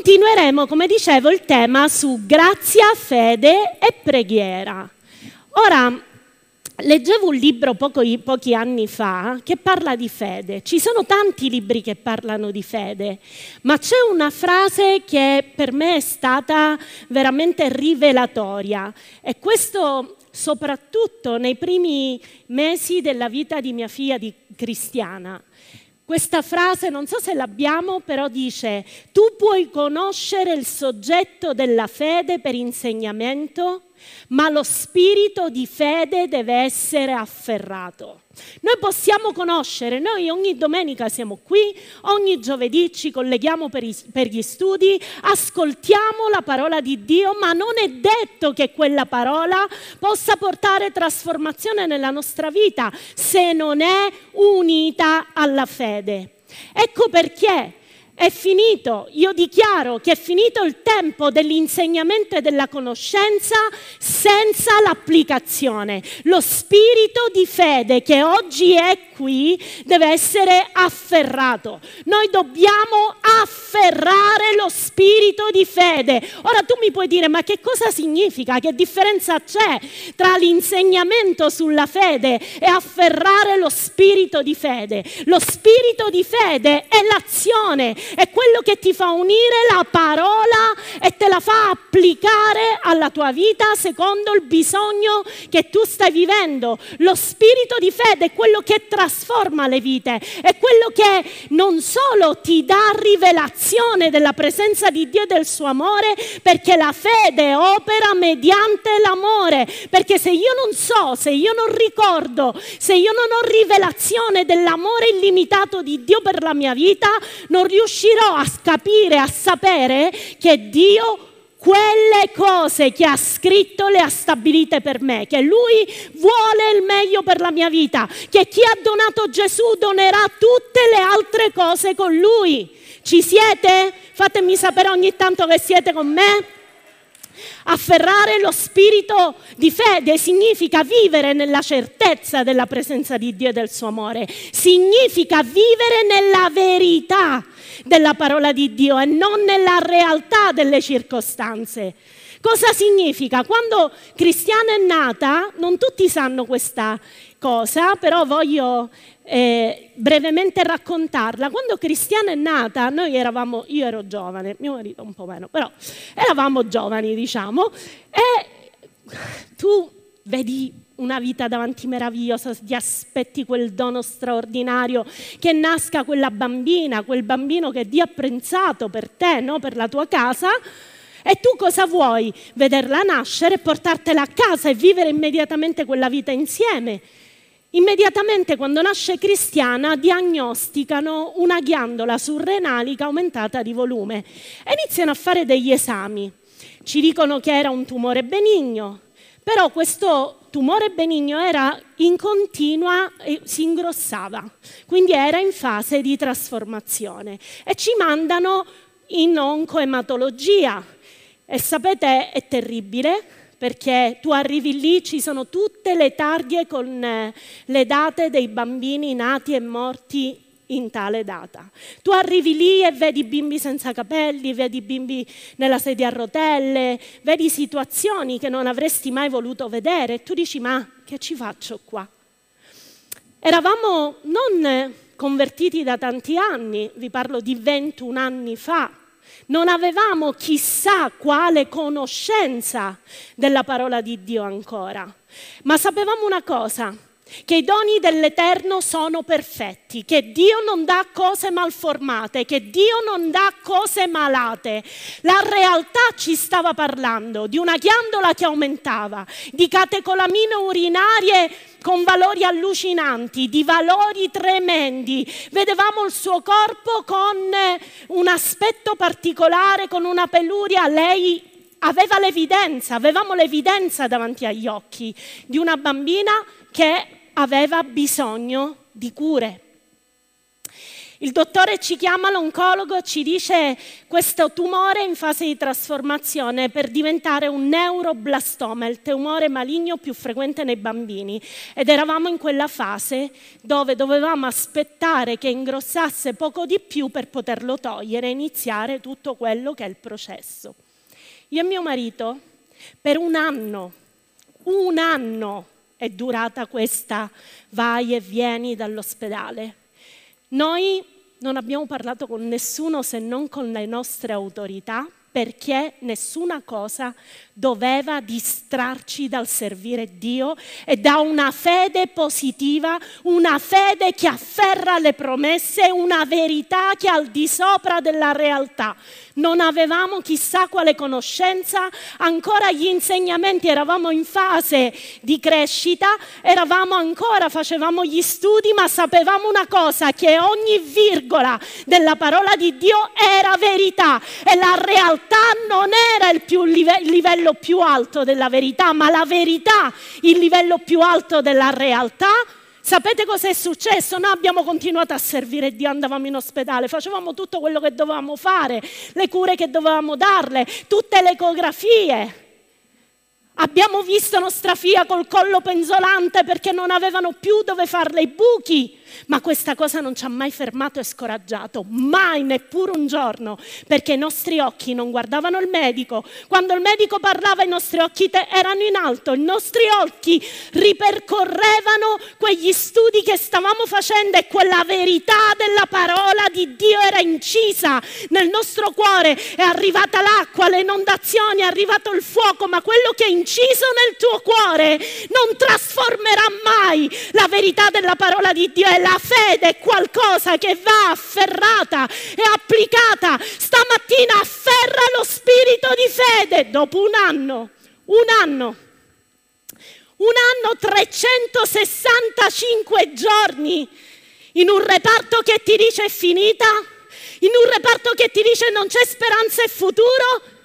continueremo, come dicevo, il tema su grazia, fede e preghiera. Ora, Leggevo un libro poco, pochi anni fa che parla di fede. Ci sono tanti libri che parlano di fede, ma c'è una frase che per me è stata veramente rivelatoria e questo soprattutto nei primi mesi della vita di mia figlia di cristiana. Questa frase, non so se l'abbiamo, però dice, tu puoi conoscere il soggetto della fede per insegnamento, ma lo spirito di fede deve essere afferrato. Noi possiamo conoscere, noi ogni domenica siamo qui, ogni giovedì ci colleghiamo per, i, per, gli studi, ascoltiamo la parola di Dio, ma non è detto che quella parola possa portare trasformazione nella nostra vita se non è unita alla fede. Ecco perché è finito, io dichiaro che è finito il tempo dell'insegnamento e della conoscenza senza l'applicazione. Lo spirito di fede che oggi è qui deve essere afferrato. Noi dobbiamo afferrare lo spirito di fede. Ora tu mi puoi dire, ma che cosa significa? Che differenza c'è tra l'insegnamento sulla fede e afferrare lo spirito di fede? Lo spirito di fede è l'azione è quello che ti fa unire la parola e te la fa applicare alla tua vita secondo il bisogno che tu stai vivendo. Lo spirito di fede è quello che trasforma le vite, è quello che non solo ti dà rivelazione della presenza di Dio e del suo amore, perché la fede opera mediante l'amore, perché se io non so, se io non ricordo, se io non ho rivelazione dell'amore illimitato di Dio per la mia vita, non riuscirò riuscirò a capire, a sapere che Dio quelle cose che ha scritto le ha stabilite per me, che Lui vuole il meglio per la mia vita, che chi ha donato Gesù donerà tutte le altre cose con Lui. Ci siete? Fatemi sapere ogni tanto che siete con me. Afferrare lo spirito di fede significa vivere nella certezza della presenza di Dio e del suo amore, significa vivere nella verità della parola di Dio e non nella realtà delle circostanze. Cosa significa? Quando Cristiana è nata, non tutti sanno questa cosa, però voglio eh, brevemente raccontarla. Quando Cristiana è nata, noi eravamo, io ero giovane, mio marito un po' meno, però eravamo giovani, diciamo, e tu vedi una vita davanti meravigliosa, ti aspetti quel dono straordinario, che nasca quella bambina, quel bambino che Dio ha pensato per te, no? per la tua casa. E tu cosa vuoi? Vederla nascere, portartela a casa e vivere immediatamente quella vita insieme. Immediatamente quando nasce Cristiana diagnosticano una ghiandola surrenalica aumentata di volume e iniziano a fare degli esami. Ci dicono che era un tumore benigno, però questo tumore benigno era in continua e si ingrossava, quindi era in fase di trasformazione e ci mandano in oncoematologia e sapete è terribile perché tu arrivi lì, ci sono tutte le targhe con eh, le date dei bambini nati e morti in tale data. Tu arrivi lì e vedi bimbi senza capelli, vedi bimbi nella sedia a rotelle, vedi situazioni che non avresti mai voluto vedere e tu dici ma che ci faccio qua? Eravamo non convertiti da tanti anni, vi parlo di 21 anni fa, non avevamo chissà quale conoscenza della parola di Dio ancora, ma sapevamo una cosa, che i doni dell'Eterno sono perfetti, che Dio non dà cose malformate, che Dio non dà cose malate. La realtà ci stava parlando di una ghiandola che aumentava, di catecolamine urinarie con valori allucinanti, di valori tremendi. Vedevamo il suo corpo con un aspetto particolare, con una peluria. Lei aveva l'evidenza, avevamo l'evidenza davanti agli occhi di una bambina che aveva bisogno di cure. Il dottore ci chiama, l'oncologo ci dice questo tumore è in fase di trasformazione per diventare un neuroblastoma, il tumore maligno più frequente nei bambini. Ed eravamo in quella fase dove dovevamo aspettare che ingrossasse poco di più per poterlo togliere e iniziare tutto quello che è il processo. Io e mio marito per un anno, un anno è durata questa vai e vieni dall'ospedale. Noi non abbiamo parlato con nessuno se non con le nostre autorità perché nessuna cosa doveva distrarci dal servire Dio e da una fede positiva, una fede che afferra le promesse, una verità che è al di sopra della realtà. Non avevamo chissà quale conoscenza, ancora gli insegnamenti eravamo in fase di crescita, eravamo ancora, facevamo gli studi, ma sapevamo una cosa, che ogni virgola della parola di Dio era verità e la realtà non era il, più live- livello più alto della verità, ma la verità il livello più alto della realtà. Sapete cosa è successo? Noi abbiamo continuato a servire Dio, andavamo in ospedale, facevamo tutto quello che dovevamo fare, le cure che dovevamo darle, tutte le ecografie. Abbiamo visto nostra figlia col collo penzolante perché non avevano più dove farle i buchi. Ma questa cosa non ci ha mai fermato e scoraggiato, mai, neppure un giorno, perché i nostri occhi non guardavano il medico. Quando il medico parlava i nostri occhi erano in alto, i nostri occhi ripercorrevano quegli studi che stavamo facendo e quella verità della parola di Dio era incisa nel nostro cuore. È arrivata l'acqua, le inondazioni, è arrivato il fuoco, ma quello che è inciso nel tuo cuore non trasformerà mai la verità della parola di Dio. È la fede è qualcosa che va afferrata e applicata. Stamattina afferra lo spirito di fede dopo un anno, un anno, un anno 365 giorni in un reparto che ti dice è finita, in un reparto che ti dice non c'è speranza e futuro.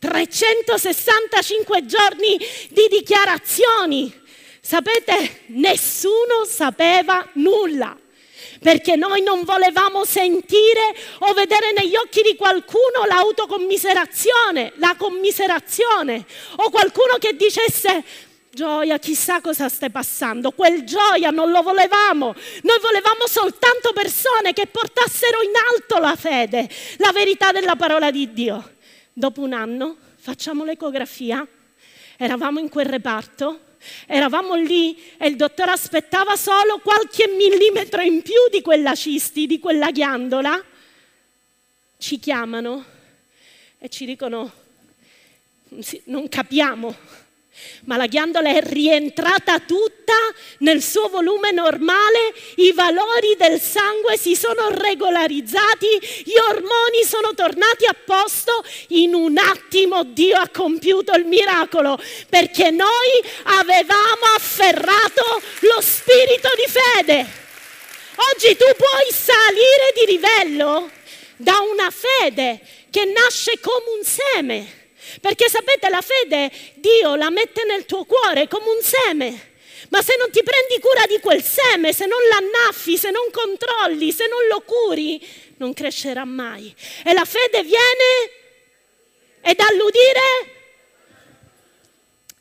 365 giorni di dichiarazioni, Sapete, nessuno sapeva nulla perché noi non volevamo sentire o vedere negli occhi di qualcuno l'autocommiserazione, la commiserazione o qualcuno che dicesse gioia, chissà cosa stai passando, quel gioia non lo volevamo, noi volevamo soltanto persone che portassero in alto la fede, la verità della parola di Dio. Dopo un anno facciamo l'ecografia, eravamo in quel reparto Eravamo lì e il dottore aspettava solo qualche millimetro in più di quella cisti, di quella ghiandola. Ci chiamano e ci dicono, non capiamo, ma la ghiandola è rientrata tutta nel suo volume normale, i valori del sangue si sono regolarizzati, gli ormoni sono tornati a posto, in un attimo Dio ha compiuto il miracolo, perché noi avevamo afferrato lo spirito di fede. Oggi tu puoi salire di livello da una fede che nasce come un seme perché sapete, la fede Dio la mette nel tuo cuore come un seme. Ma se non ti prendi cura di quel seme, se non l'annaffi, se non controlli, se non lo curi, non crescerà mai. E la fede viene e dall'udire.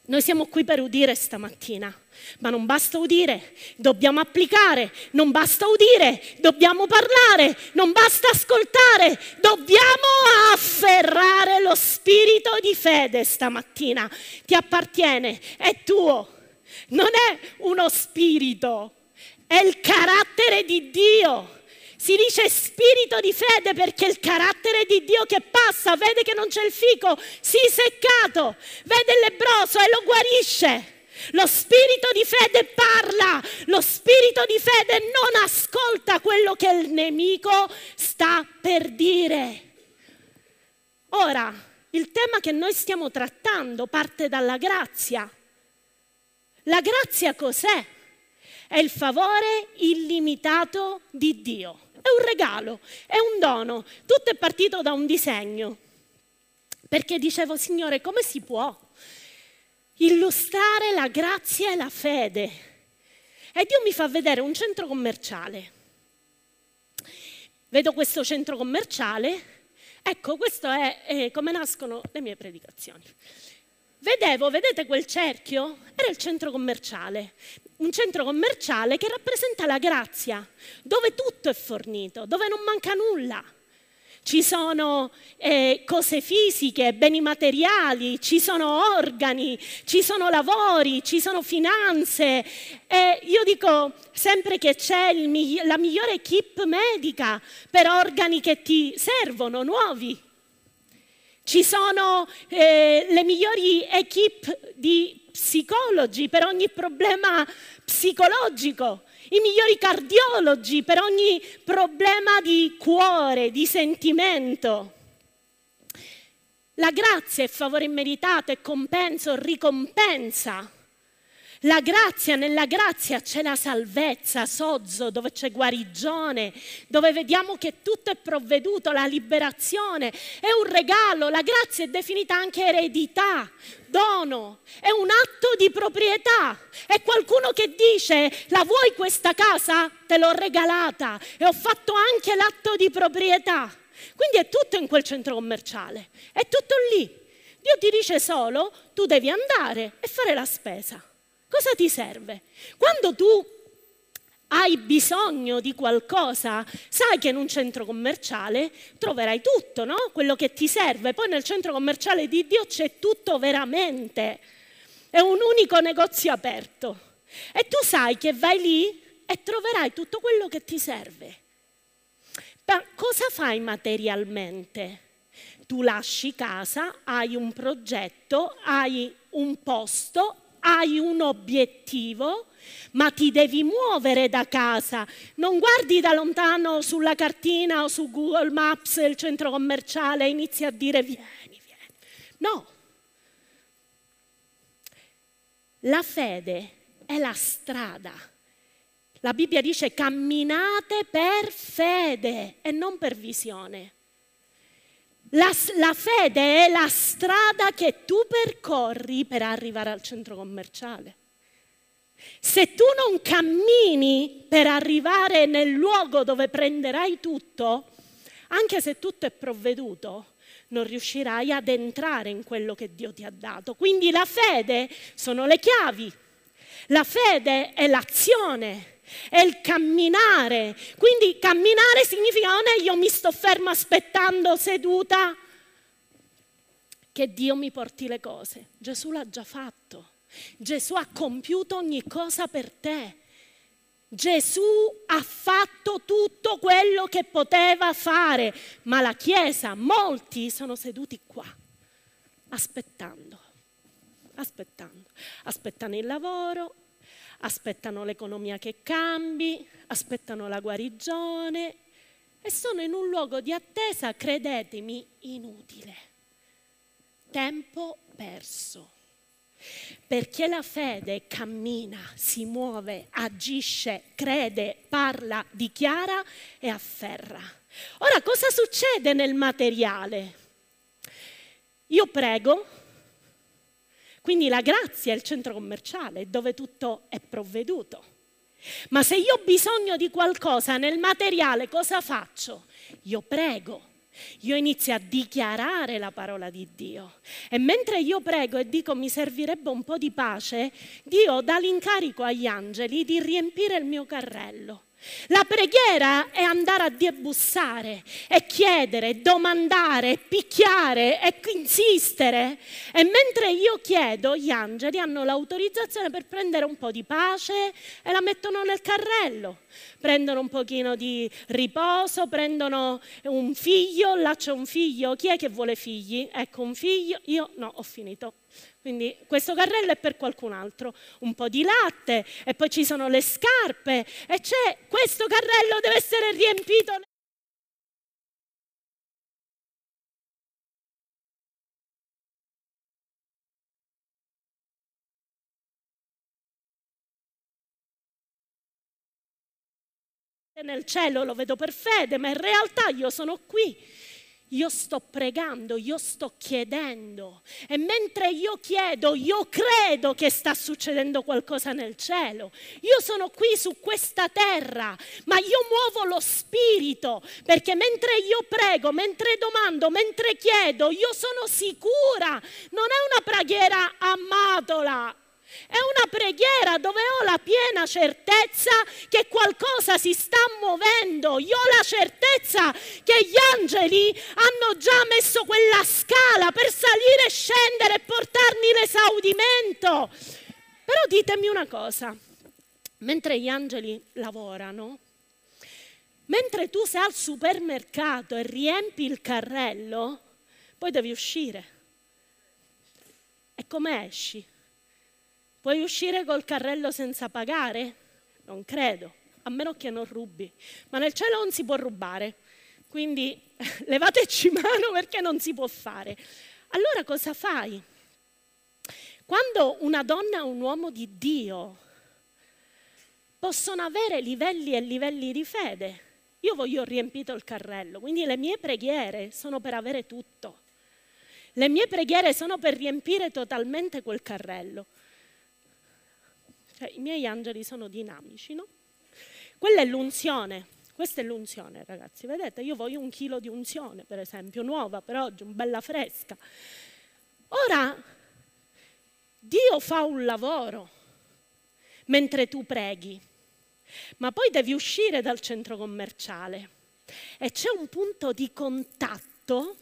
Noi siamo qui per udire stamattina. Ma non basta udire, dobbiamo applicare, non basta udire, dobbiamo parlare, non basta ascoltare, dobbiamo afferrare lo spirito di fede stamattina. Ti appartiene, è tuo, non è uno spirito, è il carattere di Dio. Si dice spirito di fede perché il carattere di Dio che passa, vede che non c'è il fico, si è seccato, vede il lebroso e lo guarisce. Lo spirito di fede parla, lo spirito di fede non ascolta quello che il nemico sta per dire. Ora, il tema che noi stiamo trattando parte dalla grazia. La grazia cos'è? È il favore illimitato di Dio. È un regalo, è un dono. Tutto è partito da un disegno. Perché dicevo, Signore, come si può? illustrare la grazia e la fede. E Dio mi fa vedere un centro commerciale Vedo questo centro commerciale, ecco, questo è, è come nascono le mie predicazioni. Vedevo, vedete quel cerchio? Era il centro commerciale, un centro commerciale che rappresenta la grazia, dove tutto è fornito, dove non manca nulla ci sono eh, cose fisiche, beni materiali, ci sono organi, ci sono lavori, ci sono finanze. E io dico sempre che c'è il, la migliore equip medica per organi che ti servono, nuovi. Ci sono eh, le migliori equip di psicologi per ogni problema psicologico i migliori cardiologi per ogni problema di cuore, di sentimento. La grazia è favore immeritato, è compenso, ricompensa. La grazia, nella grazia c'è la salvezza, sozzo, dove c'è guarigione, dove vediamo che tutto è provveduto, la liberazione, è un regalo, la grazia è definita anche eredità, dono, è un atto di proprietà. È qualcuno che dice, la vuoi questa casa? Te l'ho regalata e ho fatto anche l'atto di proprietà. Quindi è tutto in quel centro commerciale, è tutto lì. Dio ti dice solo, tu devi andare e fare la spesa. Cosa ti serve? Quando tu hai bisogno di qualcosa, sai che in un centro commerciale troverai tutto, no? Quello che ti serve. Poi nel centro commerciale di Dio c'è tutto veramente. È un unico negozio aperto. E tu sai che vai lì e troverai tutto quello che ti serve. Ma cosa fai materialmente? Tu lasci casa, hai un progetto, hai un posto, hai un obiettivo ma ti devi muovere da casa. Non guardi da lontano sulla cartina o su Google Maps il centro commerciale e inizi a dire vieni, vieni. No. La fede è la strada. La Bibbia dice camminate per fede e non per visione. La, la, fede è la strada che tu percorri per arrivare al centro commerciale. Se tu non cammini per arrivare nel luogo dove prenderai tutto, anche se tutto è provveduto, non riuscirai ad entrare in quello che Dio ti ha dato. Quindi la fede sono le chiavi, la fede è l'azione, è il camminare. Quindi camminare significa non è io mi sto ferma aspettando seduta che Dio mi porti le cose. Gesù l'ha già fatto. Gesù ha compiuto ogni cosa per te. Gesù ha fatto tutto quello che poteva fare, ma la Chiesa, molti sono seduti qua, aspettando, aspettando, aspettano il lavoro, aspettano l'economia che cambi, aspettano la guarigione e sono in un luogo di attesa, credetemi, inutile. Tempo perso. Perché la fede cammina, si muove, agisce, crede, parla, dichiara e afferra. Ora cosa succede nel materiale? Io prego, quindi la grazia è il centro commerciale dove tutto è provveduto. Ma se io ho bisogno di qualcosa nel materiale, cosa faccio? Io prego. Io inizio a dichiarare la parola di Dio e mentre io prego e dico mi servirebbe un po' di pace, Dio dà l'incarico agli angeli di riempire il mio carrello. La preghiera è andare a Dio e bussare, e chiedere, domandare, picchiare e insistere. E mentre io chiedo, gli angeli hanno l'autorizzazione per prendere un po' di pace e la mettono nel carrello. Prendono un pochino di riposo, prendono un figlio, là c'è un figlio. Chi è che vuole figli? Ecco un figlio, io no, ho finito. Quindi questo carrello è per qualcun altro, un po' di latte e poi ci sono le scarpe e c'è questo carrello deve essere riempito. Nel cielo lo vedo per fede, ma in realtà io sono qui io sto pregando, io sto chiedendo e mentre io chiedo, io credo che sta succedendo qualcosa nel cielo. Io sono qui su questa terra, ma io muovo lo spirito perché mentre io prego, mentre domando, mentre chiedo, io sono sicura. Non è una preghiera amatola, è una preghiera dove ho la piena certezza che qualcosa si sta muovendo. Io ho la certezza che gli angeli hanno già messo quella scala per salire e scendere e portarmi l'esaudimento. Però ditemi una cosa, mentre gli angeli lavorano, mentre tu sei al supermercato e riempi il carrello, poi devi uscire. E come esci? Puoi uscire col carrello senza pagare? Non credo, a meno che non rubi. Ma nel cielo non si può rubare, quindi levateci mano perché non si può fare. Allora cosa fai? Quando una donna e un uomo di Dio possono avere livelli e livelli di fede, io voglio riempito il carrello, quindi le mie preghiere sono per avere tutto. Le mie preghiere sono per riempire totalmente quel carrello. Cioè, I miei angeli sono dinamici, no? Quella è l'unzione. Questa è l'unzione, ragazzi. Vedete, io voglio un chilo di unzione, per esempio, nuova per oggi, bella fresca. Ora, Dio fa un lavoro mentre tu preghi, ma poi devi uscire dal centro commerciale e c'è un punto di contatto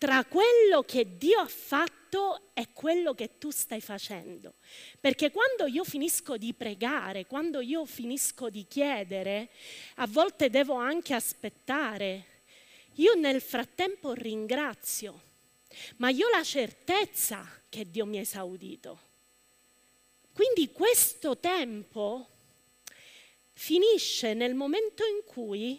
tra quello che Dio ha fatto e quello che tu stai facendo. Perché quando io finisco di pregare, quando io finisco di chiedere, a volte devo anche aspettare. Io nel frattempo ringrazio, ma io ho la certezza che Dio mi ha esaudito. Quindi questo tempo finisce nel momento in cui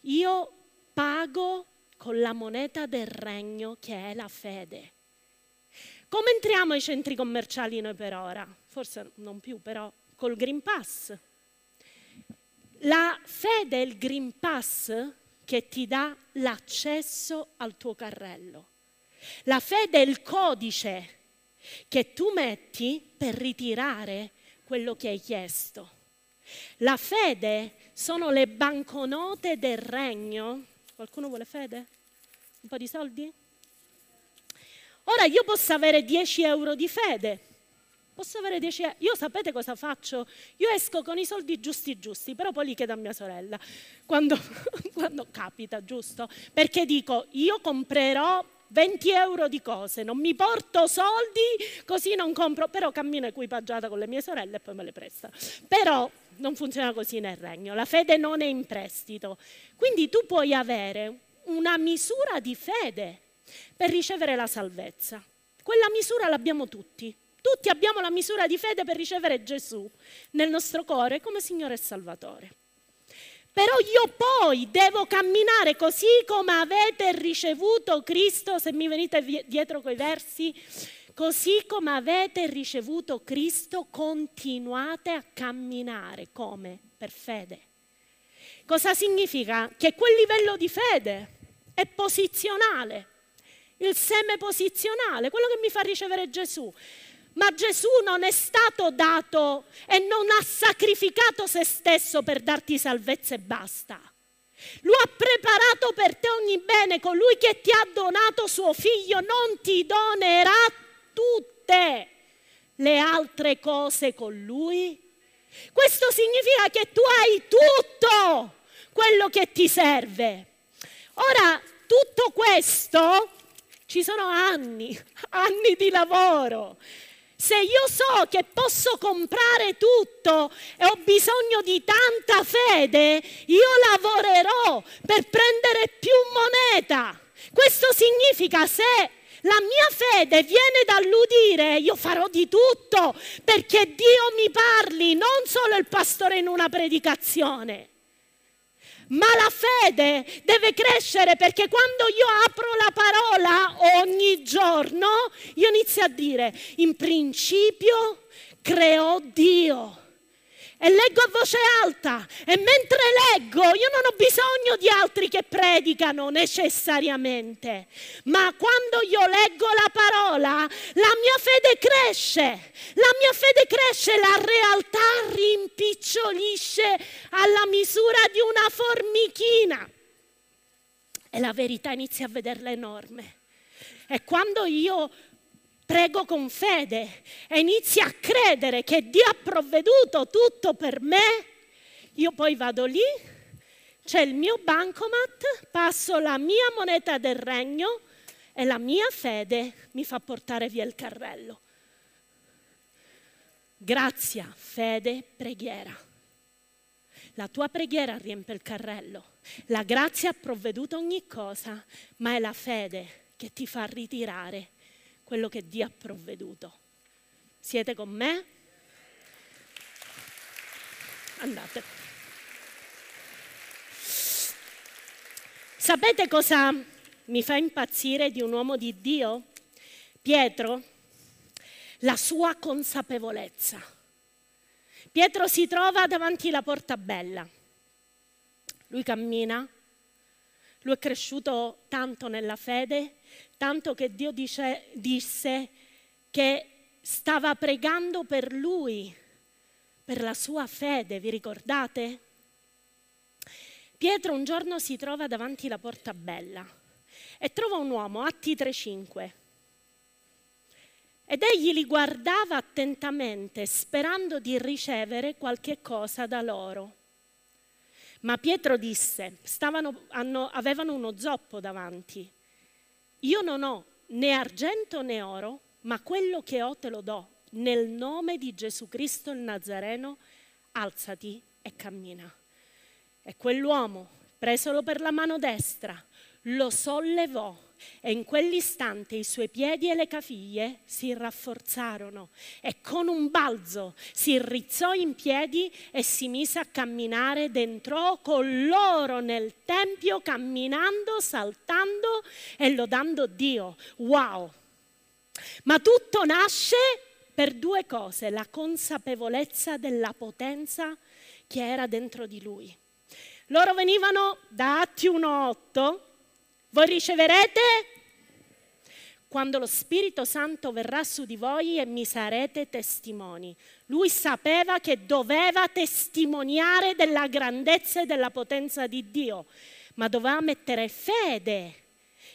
io pago con la moneta del regno che è la fede. Come entriamo ai centri commerciali noi per ora? Forse non più, però col Green Pass. La fede è il Green Pass che ti dà l'accesso al tuo carrello. La fede è il codice che tu metti per ritirare quello che hai chiesto. La fede sono le banconote del regno Qualcuno vuole fede? Un po' di soldi? Ora io posso avere 10 euro di fede. Posso avere 10 euro. Io sapete cosa faccio? Io esco con i soldi giusti giusti, però poi li chiedo a mia sorella, quando, quando capita, giusto? Perché dico, io comprerò 20 euro di cose, non mi porto soldi, così non compro, però cammino equipaggiata con le mie sorelle e poi me le presta. Però non funziona così nel regno, la fede non è in prestito. Quindi tu puoi avere una misura di fede per ricevere la salvezza. Quella misura l'abbiamo tutti. Tutti abbiamo la misura di fede per ricevere Gesù nel nostro cuore come Signore e Salvatore. Però io poi devo camminare così come avete ricevuto Cristo, se mi venite dietro coi versi, Così come avete ricevuto Cristo, continuate a camminare. Come? Per fede. Cosa significa? Che quel livello di fede è posizionale, il seme posizionale, quello che mi fa ricevere Gesù. Ma Gesù non è stato dato e non ha sacrificato se stesso per darti salvezza e basta. Lui ha preparato per te ogni bene, colui che ti ha donato suo figlio non ti donerà tutte le altre cose con lui? Questo significa che tu hai tutto quello che ti serve. Ora, tutto questo ci sono anni, anni di lavoro. Se io so che posso comprare tutto e ho bisogno di tanta fede, io lavorerò per prendere più moneta. Questo significa se la mia fede viene dall'udire, io farò di tutto perché Dio mi parli, non solo il pastore in una predicazione. Ma la fede deve crescere perché quando io apro la parola ogni giorno, io inizio a dire, in principio creò Dio. E leggo a voce alta. E mentre leggo io non ho bisogno di altri che predicano necessariamente, ma quando io leggo la parola la mia fede cresce, la mia fede cresce, la realtà rimpicciolisce alla misura di una formichina. E la verità inizia a vederla enorme. E quando io prego con fede e inizio a credere che Dio ha provveduto tutto per me, io poi vado lì, c'è il mio bancomat, passo la mia moneta del regno e la mia fede mi fa portare via il carrello. Grazia, fede, preghiera. La tua preghiera riempie il carrello. La grazia ha provveduto ogni cosa, ma è la fede che ti fa ritirare quello che Dio ha provveduto. Siete con me? Andate. Sapete cosa mi fa impazzire di un uomo di Dio? Pietro, la sua consapevolezza. Pietro si trova davanti alla porta bella. Lui cammina, lui è cresciuto tanto nella fede, tanto che Dio dice, disse che stava pregando per lui, per la sua fede, vi ricordate? Pietro un giorno si trova davanti alla porta bella e trova un uomo, Atti 3.5. Ed egli li guardava attentamente, sperando di ricevere qualche cosa da loro. Ma Pietro disse, stavano, hanno, avevano uno zoppo davanti. Io non ho né argento né oro, ma quello che ho te lo do. Nel nome di Gesù Cristo il Nazareno, alzati e cammina. E quell'uomo, presolo per la mano destra, lo sollevò e in quell'istante i suoi piedi e le caviglie si rafforzarono e con un balzo si rizzò in piedi e si mise a camminare ed entrò con loro nel tempio camminando, saltando e lodando Dio. Wow! Ma tutto nasce per due cose, la consapevolezza della potenza che era dentro di lui. Loro venivano da Atti 1.8 voi riceverete quando lo Spirito Santo verrà su di voi e mi sarete testimoni. Lui sapeva che doveva testimoniare della grandezza e della potenza di Dio, ma doveva mettere fede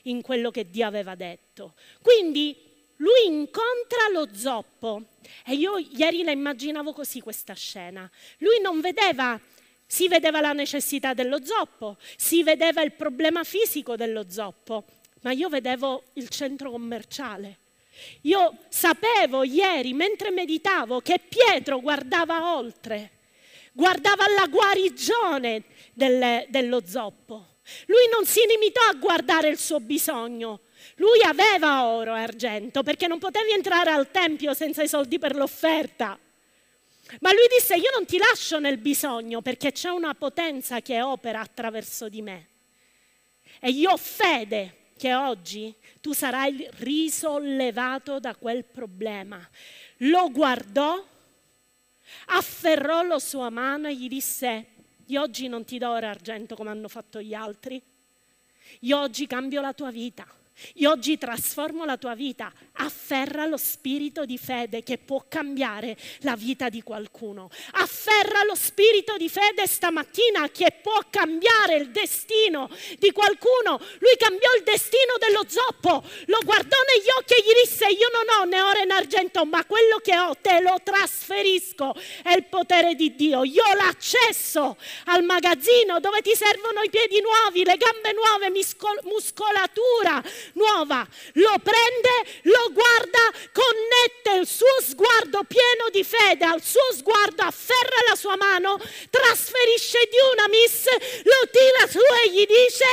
in quello che Dio aveva detto. Quindi lui incontra lo zoppo e io ieri la immaginavo così questa scena. Lui non vedeva si vedeva la necessità dello zoppo, si vedeva il problema fisico dello zoppo, ma io vedevo il centro commerciale. Io sapevo ieri, mentre meditavo, che Pietro guardava oltre, guardava alla guarigione del, dello zoppo. Lui non si limitò a guardare il suo bisogno, lui aveva oro e argento perché non potevi entrare al Tempio senza i soldi per l'offerta. Ma lui disse, io non ti lascio nel bisogno perché c'è una potenza che opera attraverso di me. E io ho fede che oggi tu sarai risollevato da quel problema. Lo guardò, afferrò la sua mano e gli disse, io oggi non ti do oro argento come hanno fatto gli altri, io oggi cambio la tua vita. Io oggi trasformo la tua vita, afferra lo spirito di fede che può cambiare la vita di qualcuno. Afferra lo spirito di fede stamattina che può cambiare il destino di qualcuno. Lui cambiò il destino dello zoppo, lo guardò negli occhi e gli disse io non ho né oro né argento, ma quello che ho te lo trasferisco. È il potere di Dio. Io ho l'accesso al magazzino dove ti servono i piedi nuovi, le gambe nuove, muscolatura nuova, lo prende, lo guarda, connette il suo sguardo pieno di fede al suo sguardo, afferra la sua mano, trasferisce di una miss, lo tira su e gli dice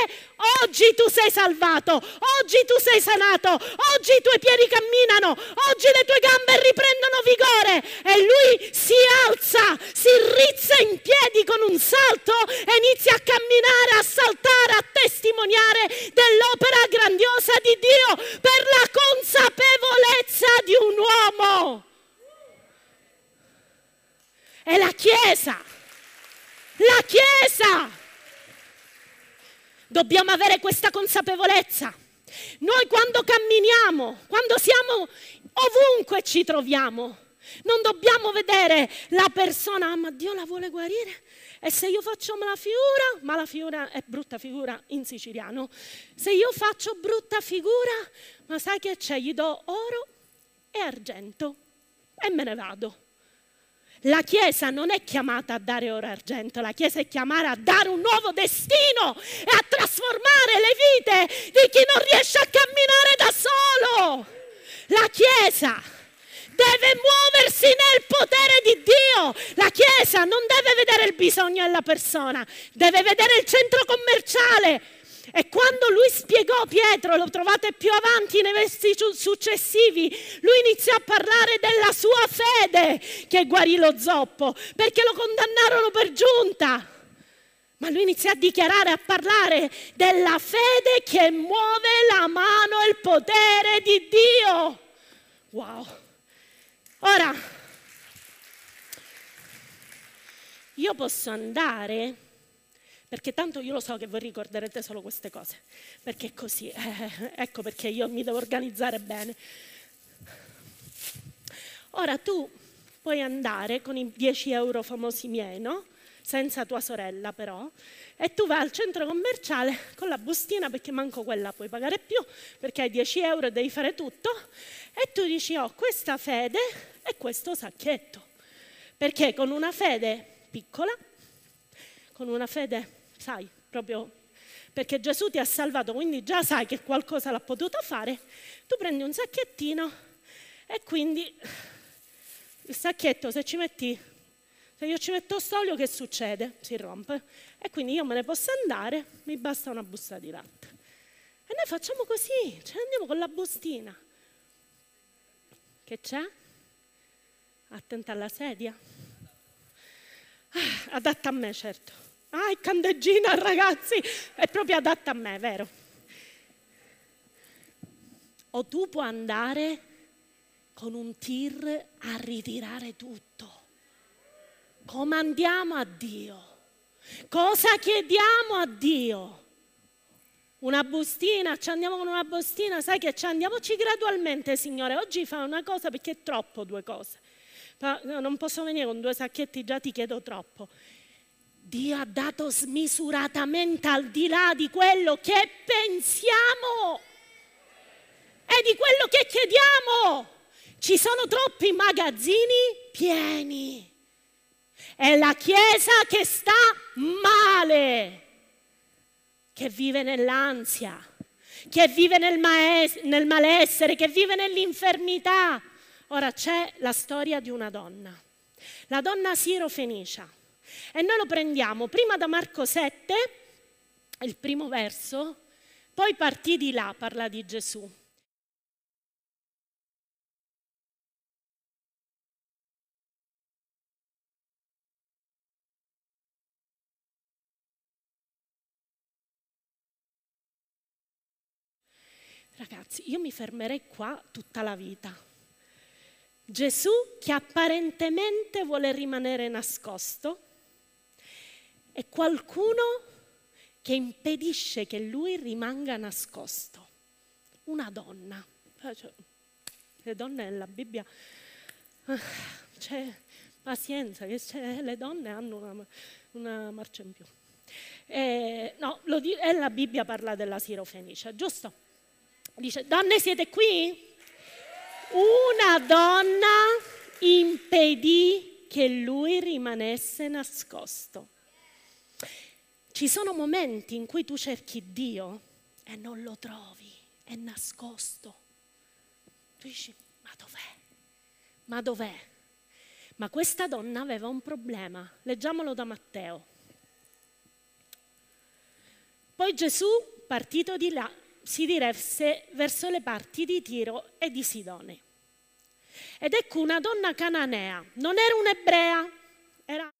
Oggi tu sei salvato, oggi tu sei sanato, oggi i tuoi piedi camminano, oggi le tue gambe riprendono vigore e lui si alza, si rizza in piedi con un salto e inizia a camminare, a saltare, a testimoniare dell'opera grandiosa di Dio per la consapevolezza di un uomo. è la Chiesa. La Chiesa. Dobbiamo avere questa consapevolezza. Noi quando camminiamo, quando siamo ovunque ci troviamo, non dobbiamo vedere la persona, ah, ma Dio la vuole guarire. E se io faccio mala figura, mala figura è brutta figura in siciliano, se io faccio brutta figura, ma sai che c'è? Gli do oro e argento e me ne vado. La Chiesa non è chiamata a dare oro argento, la Chiesa è chiamata a dare un nuovo destino e a trasformare le vite di chi non riesce a camminare da solo. La Chiesa deve muoversi nel potere di Dio. La Chiesa non deve vedere il bisogno della persona, deve vedere il centro commerciale. E quando lui spiegò Pietro, lo trovate più avanti nei versi successivi, lui iniziò a parlare della sua fede che guarì lo zoppo, perché lo condannarono per giunta. Ma lui iniziò a dichiarare, a parlare della fede che muove la mano e il potere di Dio. Wow. Ora, io posso andare, perché tanto io lo so che voi ricorderete solo queste cose, perché è così, eh, ecco perché io mi devo organizzare bene. Ora tu puoi andare con i 10 euro famosi miei, no? Senza tua sorella però, e tu vai al centro commerciale con la bustina perché manco quella puoi pagare più, perché hai 10 euro e devi fare tutto, e tu dici ho oh, questa fede e questo sacchetto. Perché con una fede piccola, con una fede, sai, proprio perché Gesù ti ha salvato, quindi già sai che qualcosa l'ha potuto fare, tu prendi un sacchettino e quindi il sacchetto se ci metti, se io ci metto st'olio che succede? Si rompe. E quindi io me ne posso andare, mi basta una busta di latte. E noi facciamo così, ce ne andiamo con la bustina. Che c'è? Attenta alla sedia. Ah, adatta a me, certo. Ah, è candeggina, ragazzi, è proprio adatta a me, vero? O tu puoi andare con un tir a ritirare tutto. Comandiamo a Dio. Cosa chiediamo a Dio? una bustina, ci andiamo con una bustina, sai che ci andiamoci gradualmente, Signore. Oggi fa una cosa perché è troppo due cose. Non posso venire con due sacchetti, già ti chiedo troppo. Dio ha dato smisuratamente al di là di quello che pensiamo e di quello che chiediamo. Ci sono troppi magazzini pieni. È la Chiesa che sta male che vive nell'ansia, che vive nel, maes- nel malessere, che vive nell'infermità. Ora c'è la storia di una donna, la donna Siro Fenicia. E noi lo prendiamo prima da Marco 7, il primo verso, poi partì di là, parla di Gesù. Ragazzi, io mi fermerei qua tutta la vita. Gesù che apparentemente vuole rimanere nascosto e qualcuno che impedisce che lui rimanga nascosto. Una donna. Le donne nella Bibbia, ah, c'è pazienza, c'è, le donne hanno una, una marcia in più. Eh, no, lo, e la Bibbia parla della sirofenicia, giusto? Dice, donne siete qui? Una donna impedì che lui rimanesse nascosto. Ci sono momenti in cui tu cerchi Dio e non lo trovi, è nascosto. Tu dici, ma dov'è? Ma dov'è? Ma questa donna aveva un problema. Leggiamolo da Matteo. Poi Gesù, partito di là, si diresse verso le parti di Tiro e di Sidone. Ed ecco una donna cananea, non era un'ebrea, era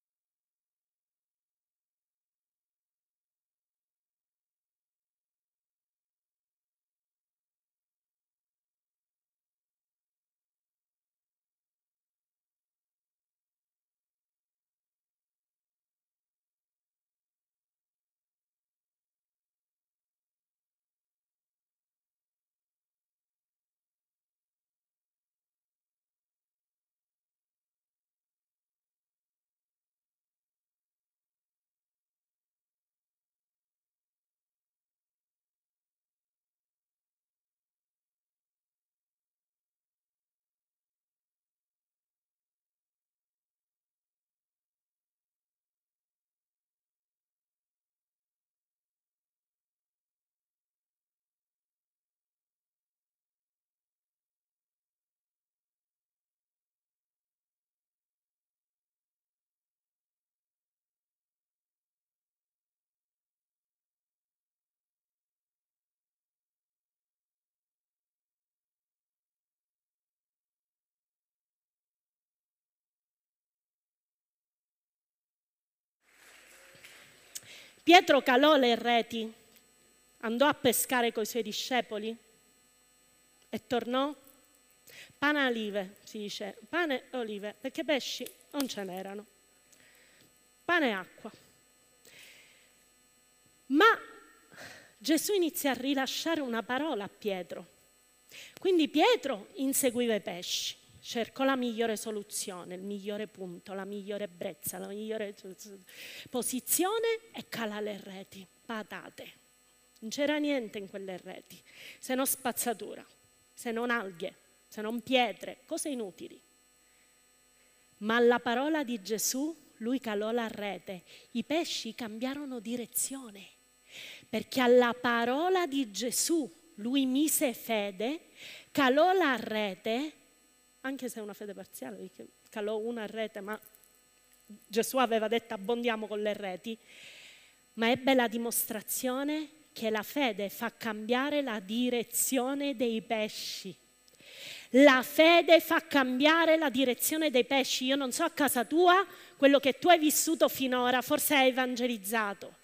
Pietro calò le reti, andò a pescare con i suoi discepoli e tornò. Pane e olive, si dice, pane e olive, perché pesci non ce n'erano. Pane e acqua. Ma Gesù inizia a rilasciare una parola a Pietro. Quindi Pietro inseguiva i pesci, cercò la migliore soluzione, il migliore punto, la migliore brezza, la migliore posizione e cala le reti, patate. Non c'era niente in quelle reti, se non spazzatura, se non alghe, se non pietre, cose inutili. Ma alla parola di Gesù lui calò la rete, i pesci cambiarono direzione, perché alla parola di Gesù lui mise fede, calò la rete, anche se è una fede parziale, perché calò una rete, ma Gesù aveva detto abbondiamo con le reti, ma ebbe la dimostrazione che la fede fa cambiare la direzione dei pesci. La fede fa cambiare la direzione dei pesci. Io non so a casa tua quello che tu hai vissuto finora, forse hai evangelizzato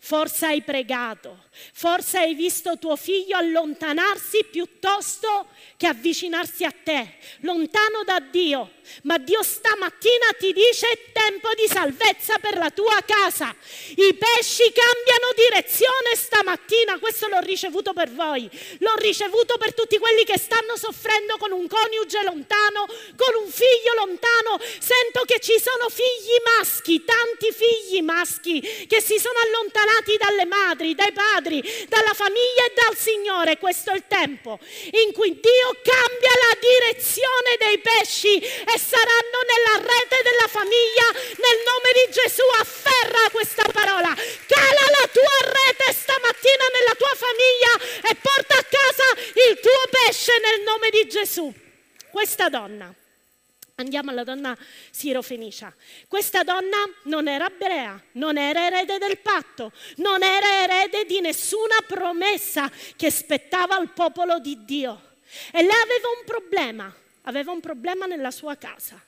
Forse hai pregato, forse hai visto tuo figlio allontanarsi piuttosto che avvicinarsi a te, lontano da Dio. Ma Dio stamattina ti dice è tempo di salvezza per la tua casa. I pesci cambiano direzione stamattina, questo l'ho ricevuto per voi, l'ho ricevuto per tutti quelli che stanno soffrendo con un coniuge lontano, con un figlio lontano. Sento che ci sono figli maschi, tanti figli maschi che si sono allontanati allontanati dalle madri, dai padri, dalla famiglia e dal Signore. Questo è il tempo in cui Dio cambia la direzione dei pesci e saranno nella rete della famiglia. Nel nome di Gesù afferra questa parola. Cala la tua rete stamattina nella tua famiglia e porta a casa il tuo pesce nel nome di Gesù. Questa donna Andiamo alla donna Sirofenicia. Questa donna non era ebrea, non era erede del patto, non era erede di nessuna promessa che spettava al popolo di Dio. E lei aveva un problema, aveva un problema nella sua casa.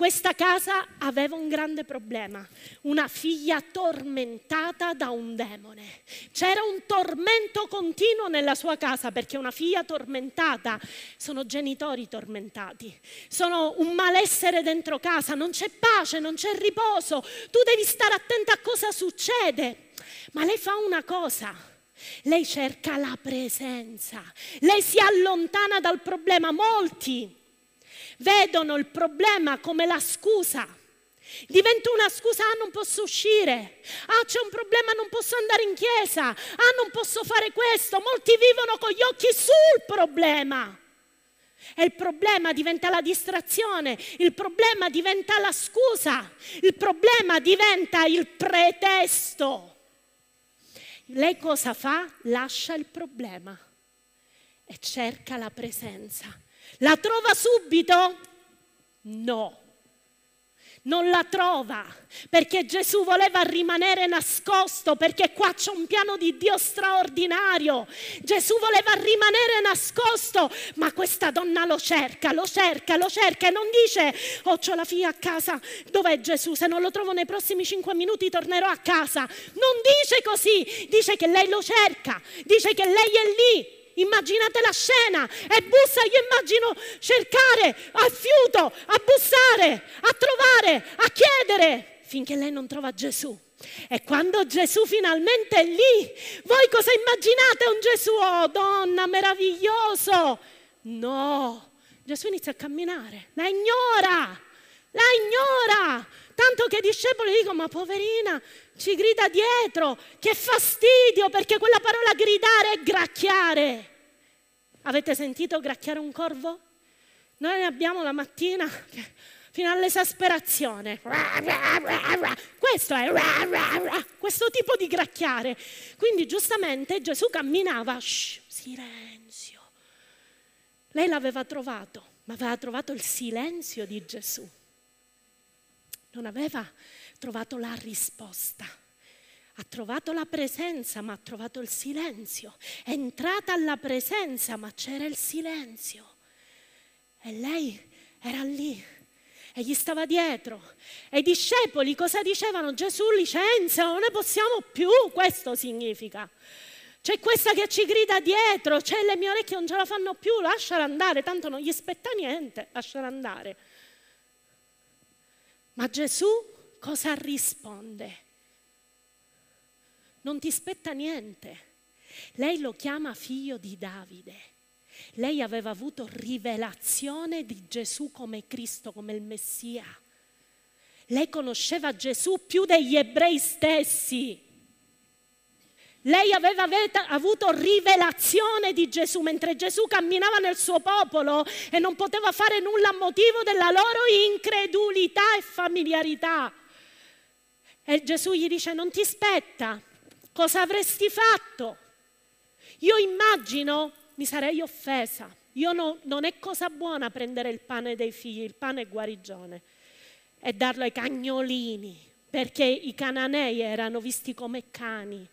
Questa casa aveva un grande problema, una figlia tormentata da un demone. C'era un tormento continuo nella sua casa perché una figlia tormentata sono genitori tormentati, sono un malessere dentro casa, non c'è pace, non c'è riposo, tu devi stare attenta a cosa succede. Ma lei fa una cosa, lei cerca la presenza, lei si allontana dal problema. Molti vedono il problema come la scusa. Diventa una scusa, ah non posso uscire, ah c'è un problema, non posso andare in chiesa, ah non posso fare questo. Molti vivono con gli occhi sul problema. E il problema diventa la distrazione, il problema diventa la scusa, il problema diventa il pretesto. Lei cosa fa? Lascia il problema e cerca la presenza. La trova subito? No. Non la trova perché Gesù voleva rimanere nascosto, perché qua c'è un piano di Dio straordinario. Gesù voleva rimanere nascosto, ma questa donna lo cerca, lo cerca, lo cerca e non dice, oh la figlia a casa, dov'è Gesù? Se non lo trovo nei prossimi cinque minuti tornerò a casa. Non dice così, dice che lei lo cerca, dice che lei è lì Immaginate la scena e bussa, io immagino cercare a fiuto, a bussare, a trovare, a chiedere, finché lei non trova Gesù. E quando Gesù finalmente è lì, voi cosa immaginate un Gesù? Oh donna, meraviglioso! No, Gesù inizia a camminare, la ignora, la ignora. Tanto che i discepoli dicono, ma poverina, ci grida dietro, che fastidio, perché quella parola gridare è gracchiare. Avete sentito gracchiare un corvo? Noi ne abbiamo la mattina fino all'esasperazione. Questo è questo tipo di gracchiare. Quindi giustamente Gesù camminava, shh, silenzio. Lei l'aveva trovato, ma aveva trovato il silenzio di Gesù non aveva trovato la risposta. Ha trovato la presenza, ma ha trovato il silenzio. È entrata alla presenza, ma c'era il silenzio. E lei era lì. e gli stava dietro. E i discepoli cosa dicevano? Gesù licenzia, non ne possiamo più, questo significa. C'è questa che ci grida dietro, c'è le mie orecchie non ce la fanno più, lasciala andare, tanto non gli spetta niente, lasciala andare. Ma Gesù cosa risponde? Non ti spetta niente. Lei lo chiama figlio di Davide. Lei aveva avuto rivelazione di Gesù come Cristo, come il Messia. Lei conosceva Gesù più degli ebrei stessi. Lei aveva avuto rivelazione di Gesù mentre Gesù camminava nel suo popolo e non poteva fare nulla a motivo della loro incredulità e familiarità. E Gesù gli dice non ti spetta, cosa avresti fatto? Io immagino, mi sarei offesa, io no, non è cosa buona prendere il pane dei figli, il pane è guarigione, e darlo ai cagnolini, perché i cananei erano visti come cani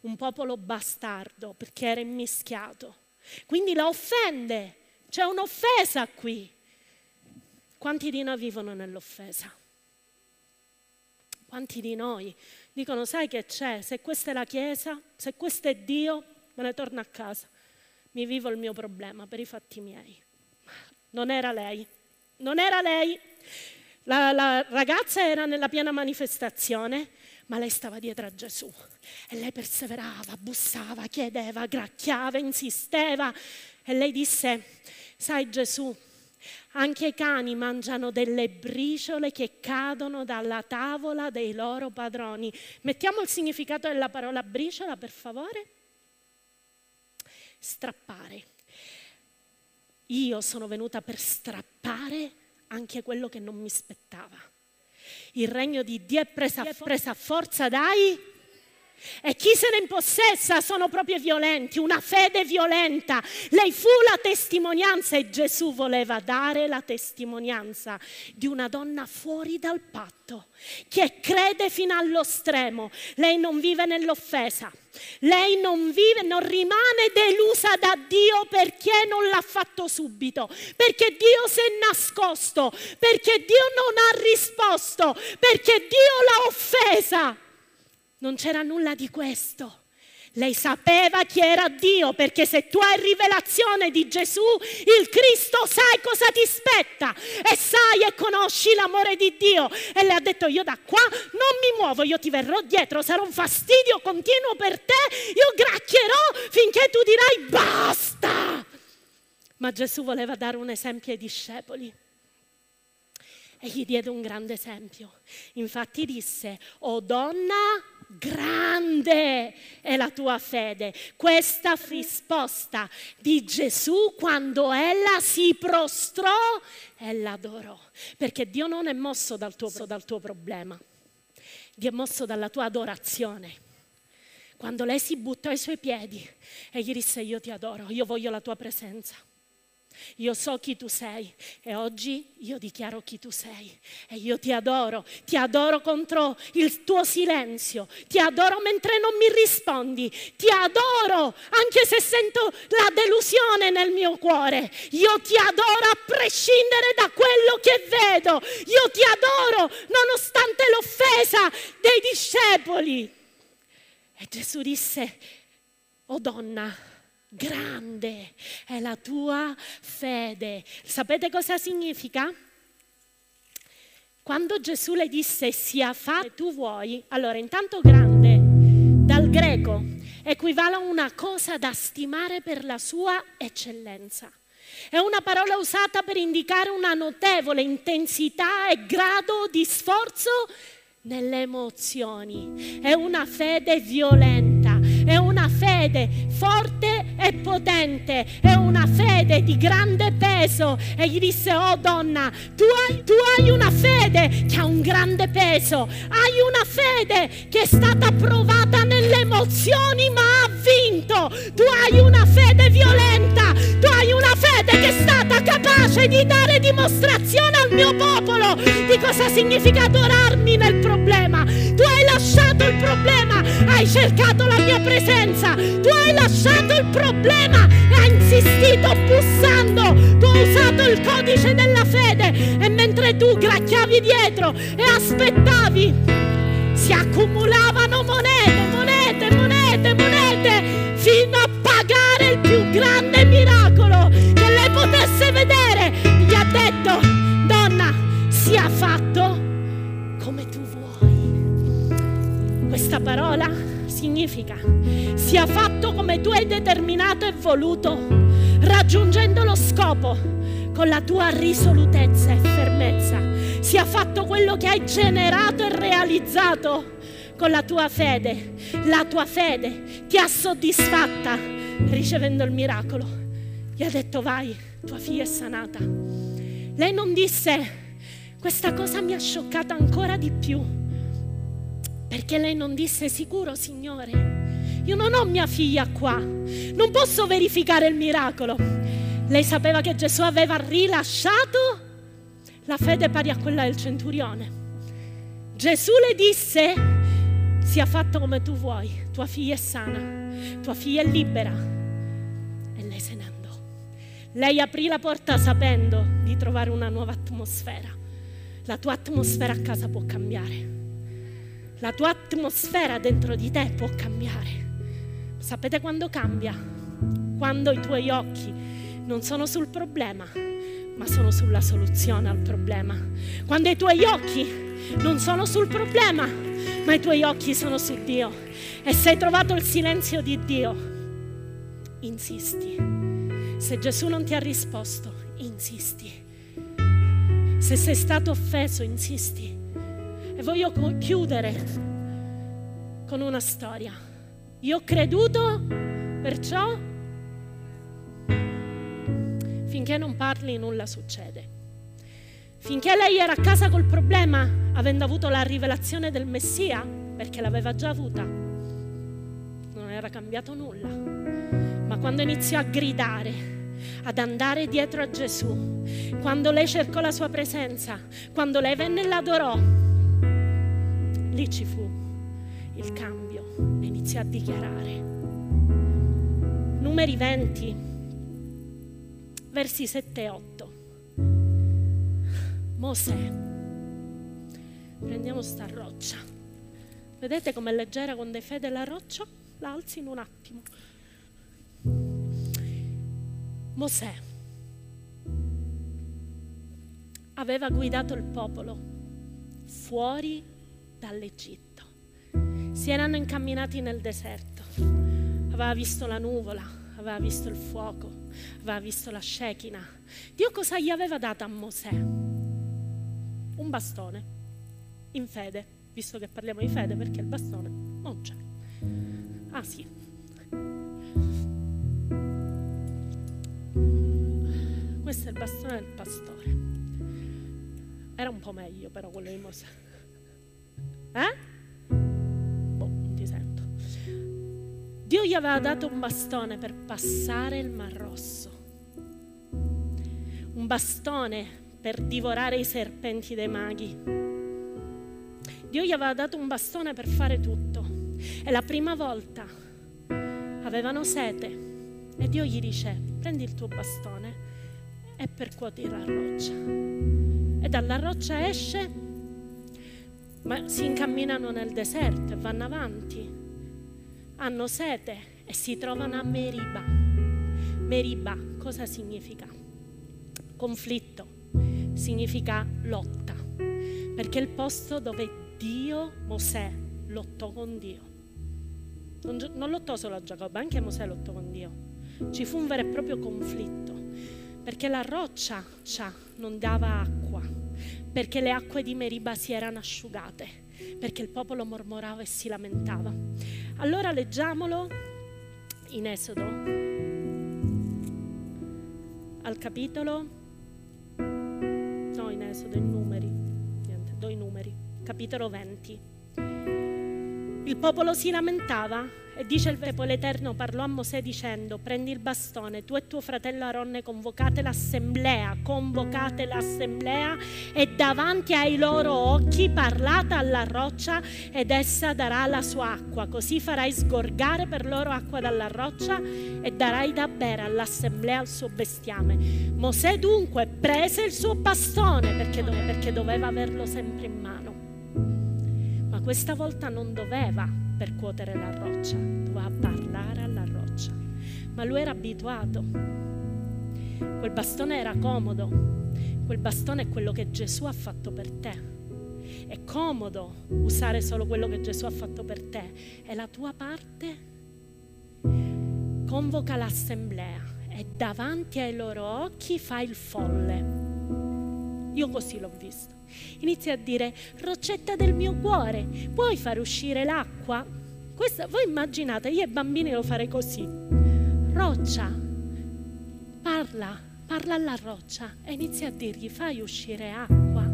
un popolo bastardo perché era immischiato. Quindi la offende, c'è un'offesa qui. Quanti di noi vivono nell'offesa? Quanti di noi dicono, sai che c'è, se questa è la Chiesa, se questo è Dio, me ne torno a casa, mi vivo il mio problema per i fatti miei. Non era lei, non era lei. La, la ragazza era nella piena manifestazione, ma lei stava dietro a Gesù. E lei perseverava, bussava, chiedeva, gracchiava, insisteva. E lei disse, sai Gesù, anche i cani mangiano delle briciole che cadono dalla tavola dei loro padroni. Mettiamo il significato della parola briciola, per favore. Strappare. Io sono venuta per strappare anche quello che non mi spettava. Il regno di Dio è presa, presa forza dai e chi se ne impossessa sono proprio violenti, una fede violenta. Lei fu la testimonianza e Gesù voleva dare la testimonianza di una donna fuori dal patto, che crede fino allo stremo. Lei non vive nell'offesa. Lei non vive, non rimane delusa da Dio perché non l'ha fatto subito, perché Dio si è nascosto, perché Dio non ha risposto, perché Dio l'ha offesa. Non c'era nulla di questo. Lei sapeva chi era Dio perché se tu hai rivelazione di Gesù, il Cristo, sai cosa ti spetta e sai e conosci l'amore di Dio. E le ha detto io da qua non mi muovo, io ti verrò dietro, sarò un fastidio continuo per te, io gracchierò finché tu dirai basta. Ma Gesù voleva dare un esempio ai discepoli e gli diede un grande esempio. Infatti disse, oh donna, grande è la tua fede. Questa risposta di Gesù quando ella si prostrò e l'adorò. Perché Dio non è mosso dal tuo, dal tuo problema, Dio è mosso dalla tua adorazione. Quando lei si buttò ai suoi piedi e gli disse io ti adoro, io voglio la tua presenza. Io so chi tu sei e oggi io dichiaro chi tu sei e io ti adoro, ti adoro contro il tuo silenzio, ti adoro mentre non mi rispondi, ti adoro anche se sento la delusione nel mio cuore, io ti adoro a prescindere da quello che vedo, io ti adoro nonostante l'offesa dei discepoli. E Gesù disse, oh donna, grande è la tua fede. Sapete cosa significa? Quando Gesù le disse sia fatto tu vuoi, allora intanto grande dal greco equivale a una cosa da stimare per la sua eccellenza. È una parola usata per indicare una notevole intensità e grado di sforzo nelle emozioni. È una fede violenta, è una fede forte e potente, è una fede di grande peso. E gli disse, oh donna, tu hai, tu hai una fede che ha un grande peso, hai una fede che è stata provata nelle emozioni ma ha vinto. Tu hai una fede violenta, tu hai una fede che è stata capace di dare dimostrazione al mio popolo di cosa significa adorarmi nel problema. Tu hai lasciato il problema, hai cercato la mia presenza, tu hai lasciato il problema e hai insistito bussando, tu hai usato il codice della fede e mentre tu gracchiavi dietro e aspettavi, si accumulavano monete, monete, monete, monete, fino a pagare il più grande miracolo che lei potesse vedere. Gli ha detto, donna, sia fatto come tu vuoi. Questa parola significa, sia fatto come tu hai determinato e voluto, raggiungendo lo scopo con la tua risolutezza e fermezza. Sia fatto quello che hai generato e realizzato con la tua fede. La tua fede ti ha soddisfatta ricevendo il miracolo. Gli ha detto vai, tua figlia è sanata. Lei non disse questa cosa mi ha scioccata ancora di più. Perché lei non disse sicuro, Signore, io non ho mia figlia qua, non posso verificare il miracolo. Lei sapeva che Gesù aveva rilasciato la fede pari a quella del centurione. Gesù le disse, sia fatto come tu vuoi, tua figlia è sana, tua figlia è libera. E lei se ne andò. Lei aprì la porta sapendo di trovare una nuova atmosfera. La tua atmosfera a casa può cambiare. La tua atmosfera dentro di te può cambiare. Sapete quando cambia? Quando i tuoi occhi non sono sul problema, ma sono sulla soluzione al problema. Quando i tuoi occhi non sono sul problema, ma i tuoi occhi sono su Dio. E se hai trovato il silenzio di Dio, insisti. Se Gesù non ti ha risposto, insisti. Se sei stato offeso, insisti. E voglio chiudere con una storia. Io ho creduto, perciò finché non parli nulla succede. Finché lei era a casa col problema, avendo avuto la rivelazione del Messia, perché l'aveva già avuta, non era cambiato nulla. Ma quando iniziò a gridare, ad andare dietro a Gesù, quando lei cercò la sua presenza, quando lei venne e l'adorò, lì ci fu il cambio e iniziò a dichiarare. Numeri 20 versi 7 e 8. Mosè, prendiamo sta roccia. Vedete com'è leggera quando è fede la roccia? La alzi in un attimo. Mosè aveva guidato il popolo fuori dall'Egitto. Si erano incamminati nel deserto. Aveva visto la nuvola, aveva visto il fuoco, aveva visto la Shekinah. Dio cosa gli aveva dato a Mosè? Un bastone, in fede, visto che parliamo di fede, perché il bastone non c'è. Ah sì. Questo è il bastone del pastore. Era un po' meglio però quello di Mosè. Eh? Dio gli aveva dato un bastone per passare il Mar Rosso, un bastone per divorare i serpenti dei maghi. Dio gli aveva dato un bastone per fare tutto. E la prima volta avevano sete e Dio gli dice prendi il tuo bastone e percuoti la roccia. E dalla roccia esce, ma si incamminano nel deserto e vanno avanti hanno sete e si trovano a Meriba. Meriba cosa significa? Conflitto, significa lotta, perché è il posto dove Dio, Mosè, lottò con Dio. Non, non lottò solo a Giacobbe, anche Mosè lottò con Dio. Ci fu un vero e proprio conflitto, perché la roccia non dava acqua, perché le acque di Meriba si erano asciugate perché il popolo mormorava e si lamentava. Allora leggiamolo in Esodo, al capitolo, no in Esodo, in numeri, niente, do i numeri, capitolo 20. Il popolo si lamentava e dice il poi l'Eterno parlò a Mosè dicendo prendi il bastone, tu e tuo fratello Aronne convocate l'assemblea, convocate l'assemblea e davanti ai loro occhi parlate alla roccia ed essa darà la sua acqua, così farai sgorgare per loro acqua dalla roccia e darai da bere all'assemblea il suo bestiame. Mosè dunque prese il suo bastone perché, dove, perché doveva averlo sempre in mano, ma questa volta non doveva percuotere la roccia, doveva parlare alla roccia. Ma lui era abituato. Quel bastone era comodo. Quel bastone è quello che Gesù ha fatto per te. È comodo usare solo quello che Gesù ha fatto per te. E la tua parte convoca l'assemblea e davanti ai loro occhi fa il folle. Io così l'ho visto. Inizia a dire, roccetta del mio cuore, puoi far uscire l'acqua? Questa, voi immaginate, io ai bambini lo farei così. Roccia, parla, parla alla roccia e inizia a dirgli, fai uscire acqua.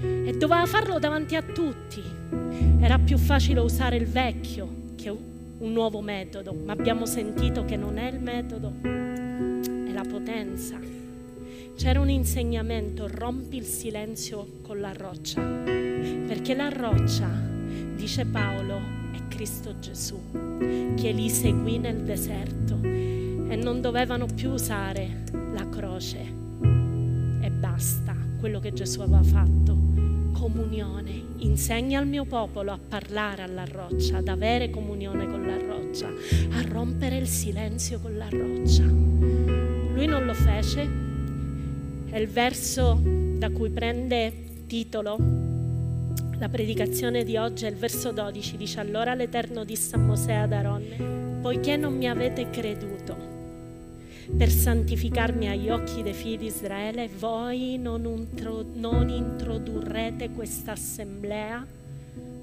E doveva farlo davanti a tutti. Era più facile usare il vecchio che un nuovo metodo, ma abbiamo sentito che non è il metodo, è la potenza. C'era un insegnamento, rompi il silenzio con la roccia, perché la roccia, dice Paolo, è Cristo Gesù, che li seguì nel deserto e non dovevano più usare la croce e basta, quello che Gesù aveva fatto. Comunione, insegna al mio popolo a parlare alla roccia, ad avere comunione con la roccia, a rompere il silenzio con la roccia. Lui non lo fece, è il verso da cui prende titolo la predicazione di oggi, è il verso 12, dice allora l'Eterno disse a Mosè ad Aronne, poiché non mi avete creduto per santificarmi agli occhi dei figli di Israele, voi non, intro, non introdurrete questa assemblea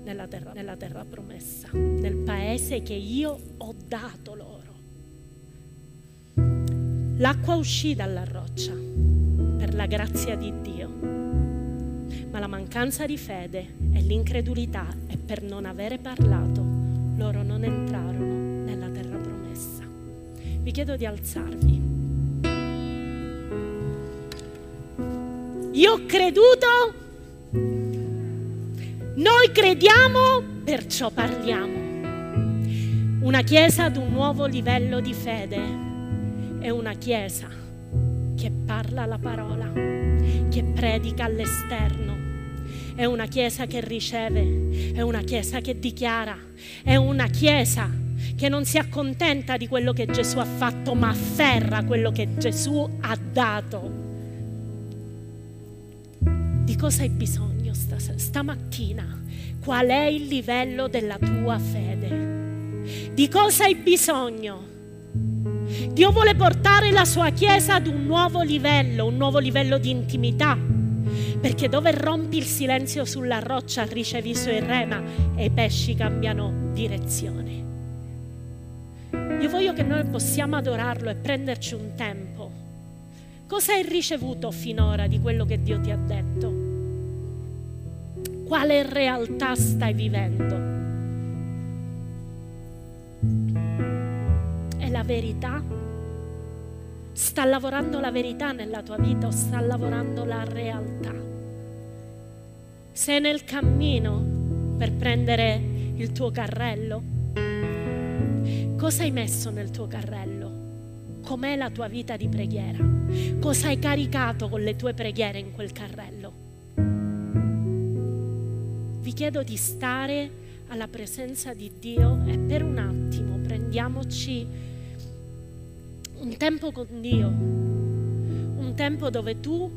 nella terra, nella terra promessa, nel paese che io ho dato loro. L'acqua uscì dalla roccia per la grazia di Dio. Ma la mancanza di fede e l'incredulità e per non avere parlato, loro non entrarono nella terra promessa. Vi chiedo di alzarvi. Io ho creduto, noi crediamo, perciò parliamo. Una chiesa ad un nuovo livello di fede è una chiesa che parla la parola, che predica all'esterno. È una chiesa che riceve, è una chiesa che dichiara, è una chiesa che non si accontenta di quello che Gesù ha fatto, ma afferra quello che Gesù ha dato. Di cosa hai bisogno stamattina? Qual è il livello della tua fede? Di cosa hai bisogno? Dio vuole portare la sua Chiesa ad un nuovo livello, un nuovo livello di intimità. Perché dove rompi il silenzio sulla roccia ricevi i suoi rema e i pesci cambiano direzione. Io voglio che noi possiamo adorarlo e prenderci un tempo. Cosa hai ricevuto finora di quello che Dio ti ha detto? Quale realtà stai vivendo? La verità? Sta lavorando la verità nella tua vita o sta lavorando la realtà? Sei nel cammino per prendere il tuo carrello? Cosa hai messo nel tuo carrello? Com'è la tua vita di preghiera? Cosa hai caricato con le tue preghiere in quel carrello? Vi chiedo di stare alla presenza di Dio e per un attimo prendiamoci un tempo con Dio, un tempo dove tu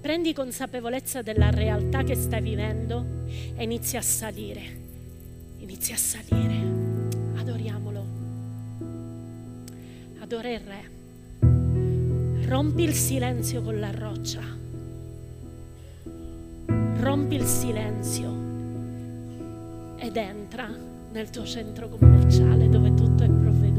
prendi consapevolezza della realtà che stai vivendo e inizi a salire, inizi a salire. Adoriamolo. Adora il Re. Rompi il silenzio con la roccia. Rompi il silenzio ed entra nel tuo centro commerciale dove tutto è provveduto